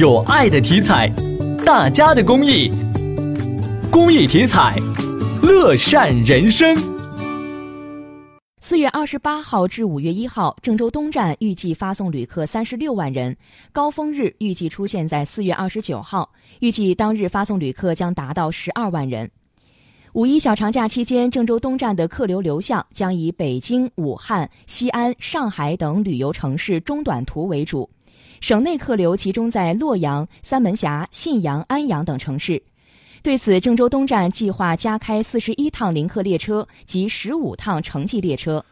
有爱的体彩，大家的公益，公益体彩，乐善人生。四月二十八号至五月一号，郑州东站预计发送旅客三十六万人，高峰日预计出现在四月二十九号，预计当日发送旅客将达到十二万人。五一小长假期间，郑州东站的客流流向将以北京、武汉、西安、上海等旅游城市中短途为主，省内客流集中在洛阳、三门峡、信阳、安阳等城市。对此，郑州东站计划加开四十一趟临客列车及十五趟城际列车。